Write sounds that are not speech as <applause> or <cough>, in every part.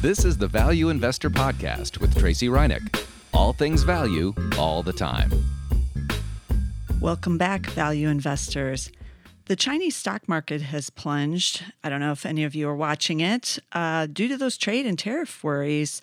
This is the Value Investor Podcast with Tracey Ryniec. All things value, all the time. Welcome back, value investors. The Chinese stock market has plunged. I don't know if any of you are watching it uh, due to those trade and tariff worries.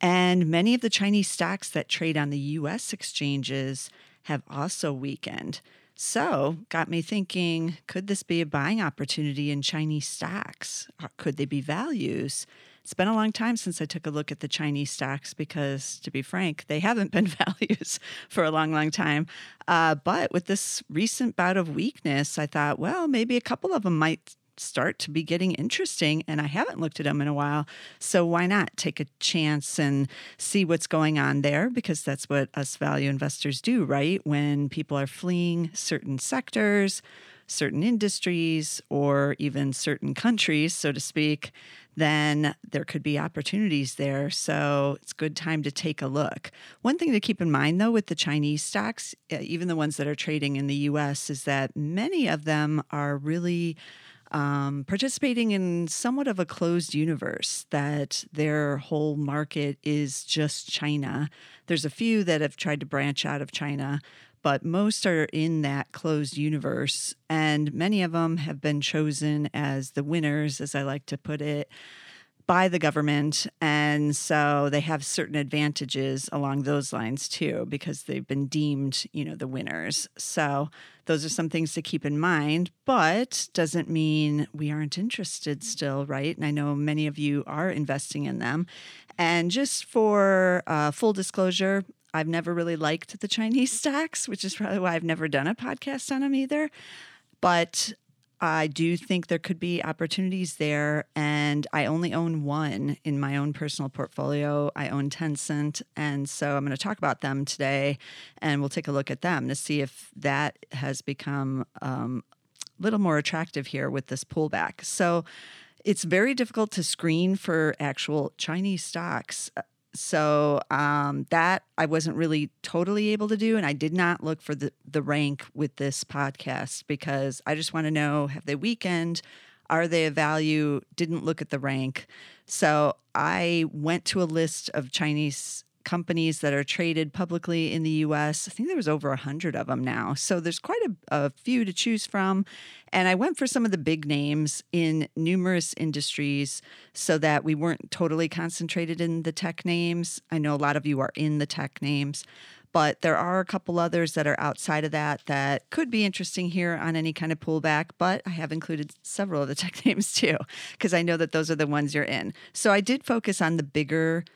And many of the Chinese stocks that trade on the US exchanges have also weakened. So, got me thinking could this be a buying opportunity in Chinese stocks? Or could they be values? It's been a long time since I took a look at the Chinese stocks because, to be frank, they <laughs> haven't been <laughs> values for a long, long time. Uh, but with this recent bout of weakness, I thought, well, maybe a couple of them might start to be getting interesting and I haven't looked at them in a while. So why not take a chance and see what's going on there because that's what us value investors do, right? When people are fleeing certain sectors, certain industries or even certain countries, so to speak, then there could be opportunities there. So it's good time to take a look. One thing to keep in mind, though, with the Chinese stocks, even the ones that are trading in the US, is that many of them are really. Um, participating in somewhat of a closed universe, that their whole market is just China. There's a few that have tried to branch out of China, but most are in that closed universe. And many of them have been chosen as the winners, as I like to put it, by the government. And so they have certain advantages along those lines too, because they've been deemed, you know, the winners. So those are some things to keep in mind, but doesn't mean we aren't interested still, right? And I know many of you are investing in them. And just for uh, full disclosure, I've never really liked the Chinese <laughs> stocks, which is probably why I've never done a podcast on them either. But I do think there could be opportunities there. And I only own one in my own personal portfolio. I own Tencent. And so I'm going to talk about them today and we'll take a look at them to see if that has become um, a little more attractive here with this pullback. So it's very difficult to screen for actual Chinese stocks so um, that I wasn't really totally able to do, and I did not look for the the rank with this podcast because I just want to know have they weakened, are they a value? Didn't look at the rank, so I went to a list of Chinese companies that are traded publicly in the US. I think there was over a hundred of them now. So there's quite a, a, few to choose from. And I went for some of the big names in numerous industries so that we weren't totally concentrated in the tech names. I know a lot of you are in the tech names. But there are a couple others that are outside of that that could be interesting here on any kind of pullback. But I have included several of the <laughs> tech names too, because I know that those are the ones you're in. So I did focus on the bigger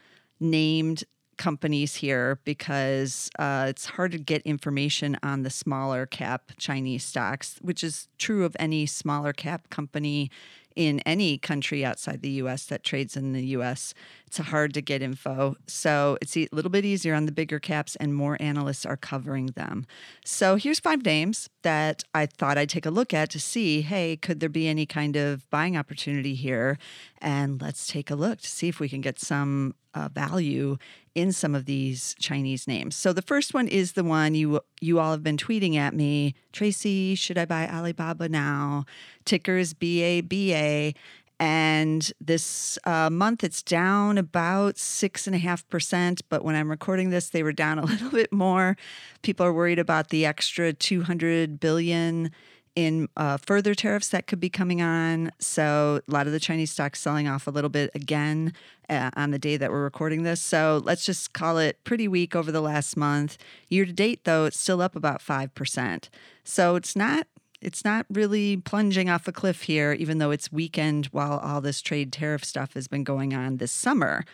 named companies here because uh, it's hard to get information on the smaller cap Chinese stocks, which is true of any smaller cap company in any country outside the US that trades in the US. It's hard to get info. So it's a little bit easier on the bigger caps, and more analysts are covering them. So here's five names that I thought I'd take a look at to see hey, could there be any kind of buying opportunity here? And let's take a look to see if we can get some uh, value in some of these Chinese names. So the first one is the one you you all have been tweeting at me, Tracey. Should I buy Alibaba now? Ticker is BABA. And this uh, month it's down about six and a half percent. But when I'm recording this, they were down a <laughs> little bit more. People are worried about the extra 200 billion in uh, further tariffs that could be coming on. So a lot of the Chinese stocks selling off a little bit again uh, on the day that we're recording this. So let's just call it pretty weak over the last month. Year to date, though, it's still up about five percent. So it's not it's not really plunging off a cliff here, even though it's weakened while all this trade tariff stuff has been going on this summer.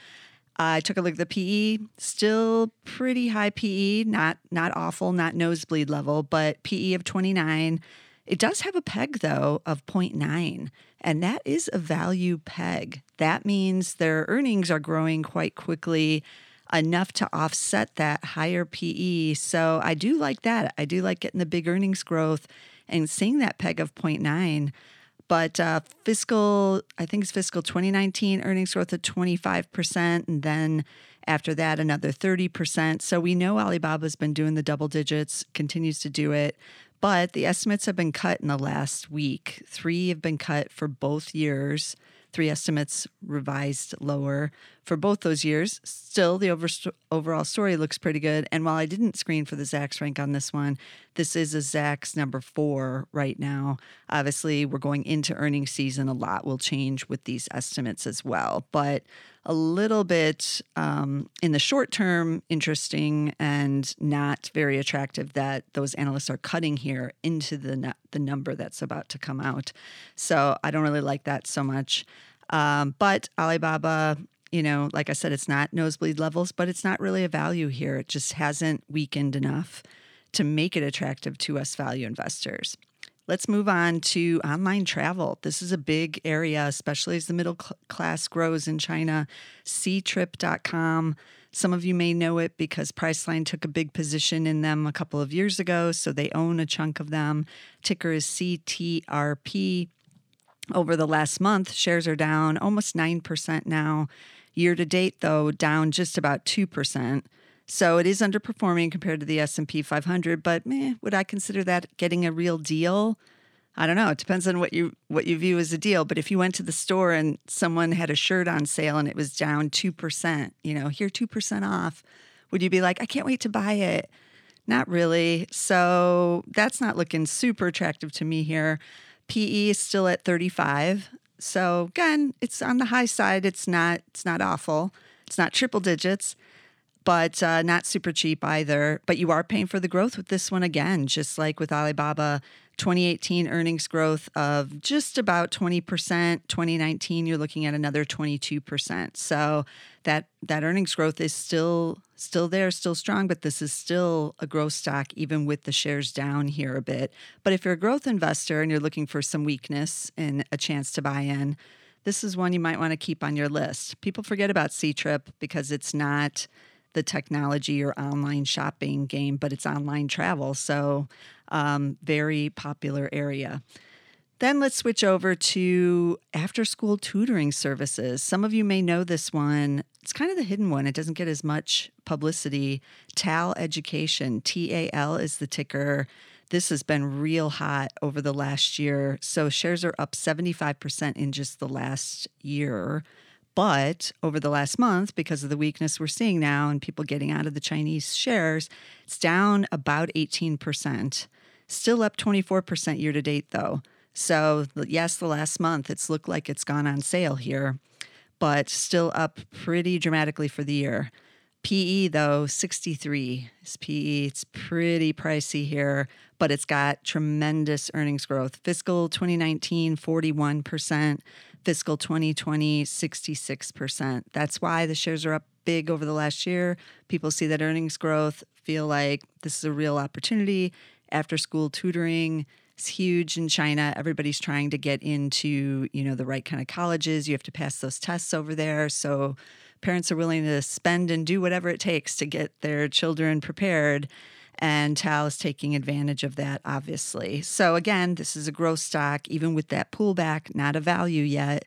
I took a look at the PE, still pretty high PE, not not awful, not nosebleed level, but PE of 29. It does have a peg, though, of 0.9, and that is a value peg. That means their earnings are growing quite quickly enough to offset that higher PE. So I do like that. I do like getting the big earnings growth and seeing that peg of 0.9. But uh, fiscal, I think it's fiscal 2019 earnings growth of 25%. And then after that, another 30%. So we know Alibaba's been doing the double digits, continues to do it. But the estimates have been cut in the last week. Three have been cut for both years three estimates revised lower for both those years. Still, the over, overall story looks pretty good. And while I didn't screen for the Zacks rank on this one, this is a Zacks number four right now. Obviously, we're going into earnings season. A lot will change with these estimates as well. But a little bit um, in the short term interesting and not very attractive that those analysts are cutting here into the the number that's about to come out. So I don't really like that so much. Um, but Alibaba, you know, like I said, it's not nosebleed levels, but it's not really a value here. It just hasn't weakened enough to make it attractive to us value investors. Let's move on to online travel. This is a big area, especially as the middle cl- class grows in China. Ctrip.com. Some of you may know it because Priceline took a big position in them a couple of years ago, so they own a chunk of them. Ticker is CTRP. Over the last month, shares are down almost 9% now. Year to date, though, down just about 2%. So it is underperforming compared to the S&P 500, but meh, would I consider that getting a real deal? I don't know. It depends on what you what you view as a deal. But if you went to the store and someone had a shirt on sale and it was down two percent, you know, here two percent off, would you be like, I can't wait to buy it? Not really. So that's not looking super attractive to me here. PE is still at 35. So again, it's on the high side. It's not it's not awful. It's not triple digits but uh, not super cheap either. But you are paying for the growth with this one again, just like with Alibaba. 2018 earnings growth of just about 20%. 2019, you're looking at another 22%. So that that earnings growth is still still there, still strong, but this is still a growth stock, even with the shares down here a bit. But if you're a growth investor and you're looking for some weakness and a chance to buy in, this is one you might want to keep on your list. People forget about Ctrip because it's not the technology or online shopping game, but it's online travel. So, um, very popular area. Then let's switch over to after school tutoring services. Some of you may know this one. It's kind of the hidden one, it doesn't get as much publicity. TAL Education, T A L is the ticker. This has been real hot over the last year. So shares are up 75% in just the last year. But over the last month, because of the weakness we're seeing now and people getting out of the Chinese shares, it's down about 18%. Still up 24% year to date, though. So, yes, the last month it's looked like it's gone on sale here, but still up pretty dramatically for the year. PE, though, 63 is PE. It's pretty pricey here, but it's got tremendous earnings growth. Fiscal 2019, 41% fiscal 2020, 66%. That's why the shares are up big over the last year. People see that earnings growth, feel like this is a real opportunity. After school tutoring is huge in China. Everybody's trying to get into, you know, the right kind of colleges. You have to pass those tests over there. So parents are willing to spend and do whatever it takes to get their children prepared. And TAL is taking advantage of that, obviously. So, again, this is a growth stock, even with that pullback, not a value yet.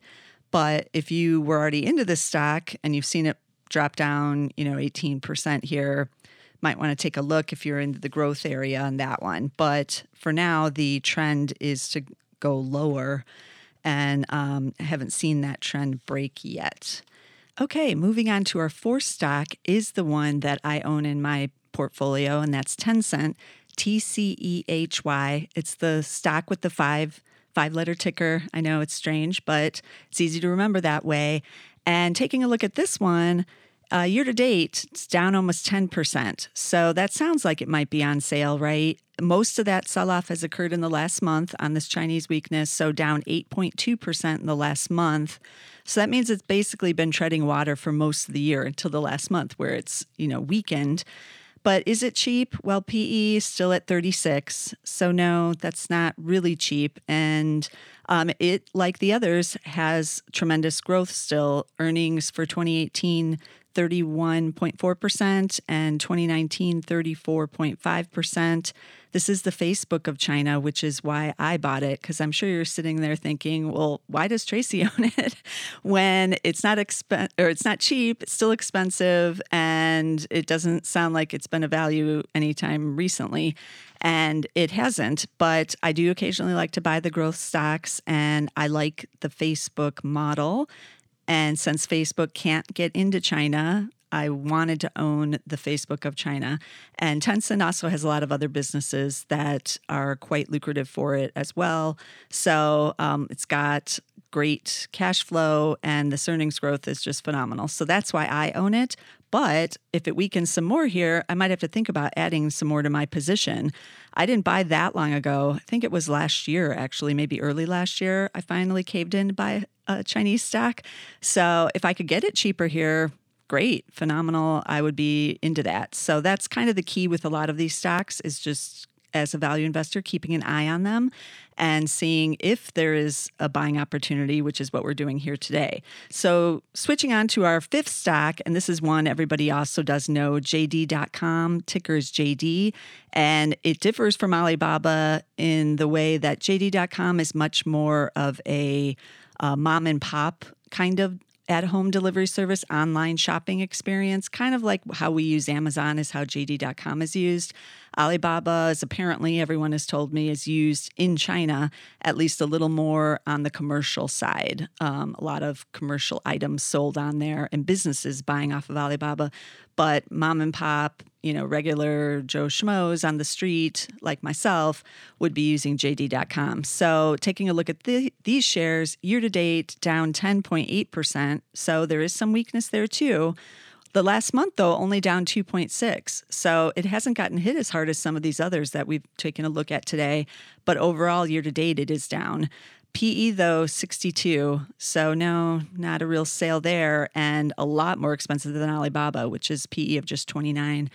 But if you were already into this stock and you've seen it drop down, you know, 18% here, might want to take a look if you're into the growth area on that one. But for now, the trend is to go lower, and um, haven't seen that trend break yet. Okay, moving on to our fourth stock is the one that I own in my portfolio, and that's Tencent, T C E H Y. It's the stock with the five five letter ticker. I know it's strange, but it's easy to remember that way. And taking a look at this one, uh, year to date, it's down almost 10%. So that sounds like it might be on sale, right? Most of that sell off has occurred in the last month on this Chinese weakness, so down 8.2% in the last month. So that means it's basically been treading water for most of the year until the last month where it's, you know, weakened. But is it cheap? Well, PE is still at 36. So, no, that's not really cheap. And um, it, like the others, has tremendous growth still. Earnings for 2018 31.4%, and 2019, 34.5%. This is the Facebook of China, which is why I bought it, because I'm sure you're sitting there thinking, well, why does Tracey <laughs> own it when it's not expen- or it's not cheap, it's still expensive, and it doesn't sound like it's been a value anytime recently. And it hasn't, but I do occasionally like to buy the growth stocks and I like the Facebook model. And since Facebook can't get into China, I wanted to own the Facebook of China. And Tencent also has a lot of other businesses that are quite lucrative for it as well. So um, it's got great cash flow and the earnings growth is just phenomenal. So that's why I own it. But if it weakens some more here, I might have to think about adding some more to my position. I didn't buy that long ago. I think it was last year, actually, maybe early last year. I finally caved in to buy a Chinese stock. So if I could get it cheaper here, great, phenomenal. I would be into that. So that's kind of the key with a lot of these stocks is just as a value investor, keeping an eye on them and seeing if there is a buying opportunity, which is what we're doing here today. So, switching on to our fifth stock, and this is one everybody also does know JD.com, ticker is JD, and it differs from Alibaba in the way that JD.com is much more of a uh, mom and pop kind of at home delivery service online shopping experience, kind of like how we use Amazon, is how JD.com is used. Alibaba is apparently, everyone has told me, is used in China at least a little more on the commercial side. Um, a lot of commercial items sold on there and businesses buying off of Alibaba. But mom and pop, you know, regular Joe Schmoes on the street, like myself, would be using JD.com. So taking a look at the, these shares year to date, down 10.8%. So there is some weakness there too. The last month, though, only down 2.6. So it hasn't gotten hit as hard as some of these others that we've taken a look at today. But overall, year to date, it is down. PE, though, 62. So no, not a real sale there. And a lot more expensive than Alibaba, which is PE of just 29.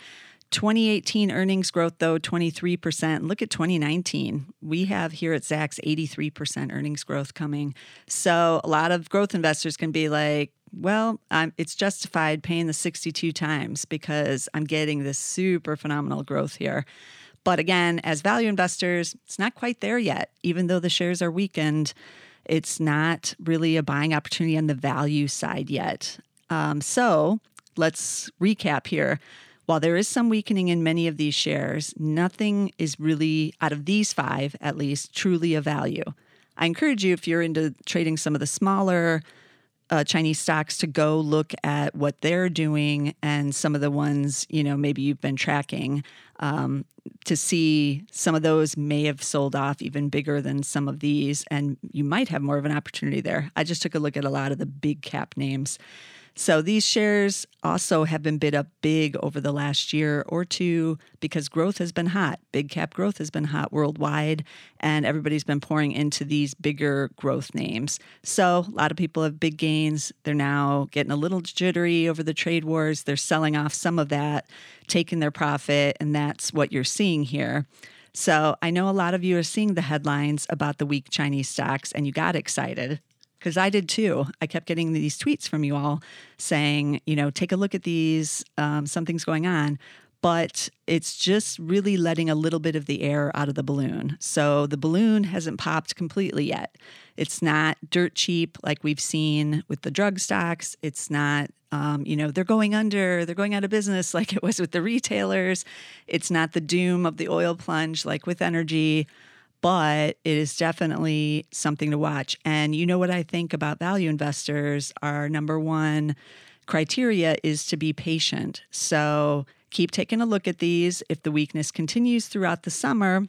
2018 earnings growth, though, 23%. Look at 2019. We have here at Zacks 83% earnings growth coming. So a lot of growth investors can be like, well, I'm, it's justified paying the 62 times because I'm getting this super phenomenal growth here. But again, as value investors, it's not quite there yet. Even though the shares are weakened, it's not really a buying opportunity on the value side yet. Um, so let's recap here. While there is some weakening in many of these shares, nothing is really, out of these five at least, truly a value. I encourage you, if you're into trading some of the smaller, uh, Chinese stocks to go look at what they're doing and some of the ones, you know, maybe you've been tracking um, to see some of those may have sold off even bigger than some of these, and you might have more of an opportunity there. I just took a look at a lot of the big cap names. So these shares also have been bid up big over the last year or two because growth has been hot. Big cap growth has been hot worldwide, and everybody's been pouring into these bigger growth names. So a lot of people have big gains. They're now getting a little jittery over the trade wars. They're selling off some of that, taking their profit, and that's what you're seeing here. So I know a lot of you are seeing the headlines about the weak Chinese stocks and you got excited because I did too. I kept getting these tweets from you all saying, you know, take a look at these, um, something's going on. But it's just really letting a little bit of the air out of the balloon. So the balloon hasn't popped completely yet. It's not dirt cheap like we've seen with the drug stocks. It's not, um, you know, they're going under, they're going out of business <laughs> like it was with the retailers. It's not the doom of the oil plunge like with energy but it is definitely something to watch. And you know what I think about value investors? Our number one criteria is to be patient. So keep taking a look at these. If the weakness continues throughout the summer,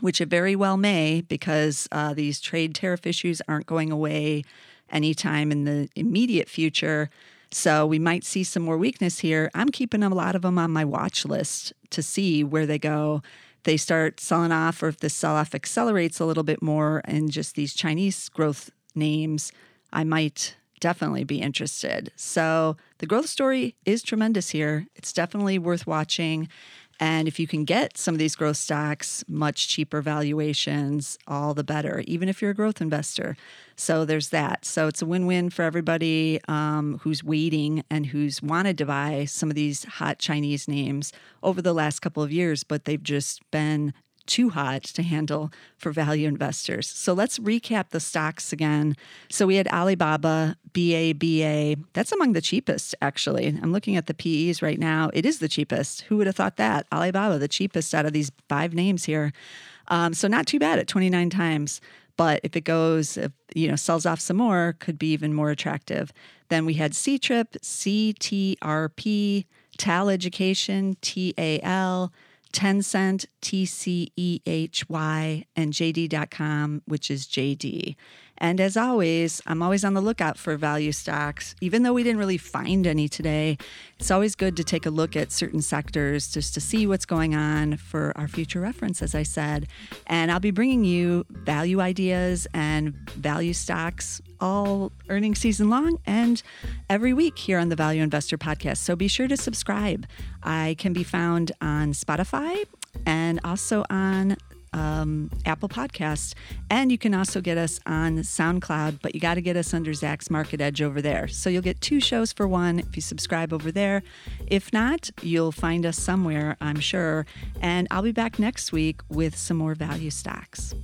which it very well may, because uh, these trade tariff issues aren't going away anytime in the immediate future. So we might see some more weakness here. I'm keeping a lot of them on my watch list to see where they go they start selling off or if the sell off accelerates a little bit more and just these Chinese growth names, I might definitely be interested. So the growth story is tremendous here. It's definitely worth watching. And if you can get some of these growth stocks, much cheaper valuations, all the better, even if you're a growth investor. So there's that. So it's a win win for everybody um, who's waiting and who's wanted to buy some of these hot Chinese names over the last couple of years, but they've just been too hot to handle for value investors. So let's recap the stocks again. So we had Alibaba, BABA. That's among the cheapest, actually. I'm looking at the PEs right now. It is the cheapest. Who would have thought that? Alibaba, the cheapest out of these five names here. Um, so not too bad at 29 times. But if it goes, if, you know, sells off some more, could be even more attractive. Then we had Ctrip, CTRP, TAL Education, TAL, Tencent, TCEHY, and JD.com, which is JD. And as always, I'm always on the lookout for value stocks. Even though we didn't really find any today, it's always good to take a look at certain sectors just to see what's going on for our future reference, as I said. And I'll be bringing you value ideas and value stocks all earning season long and every week here on the Value Investor Podcast. So be sure to subscribe. I can be found on Spotify and also on um, Apple Podcasts. And you can also get us on SoundCloud, but you got to get us under Zacks Market Edge over there. So you'll get two shows for one if you subscribe over there. If not, you'll find us somewhere, I'm sure. And I'll be back next week with some more value stocks.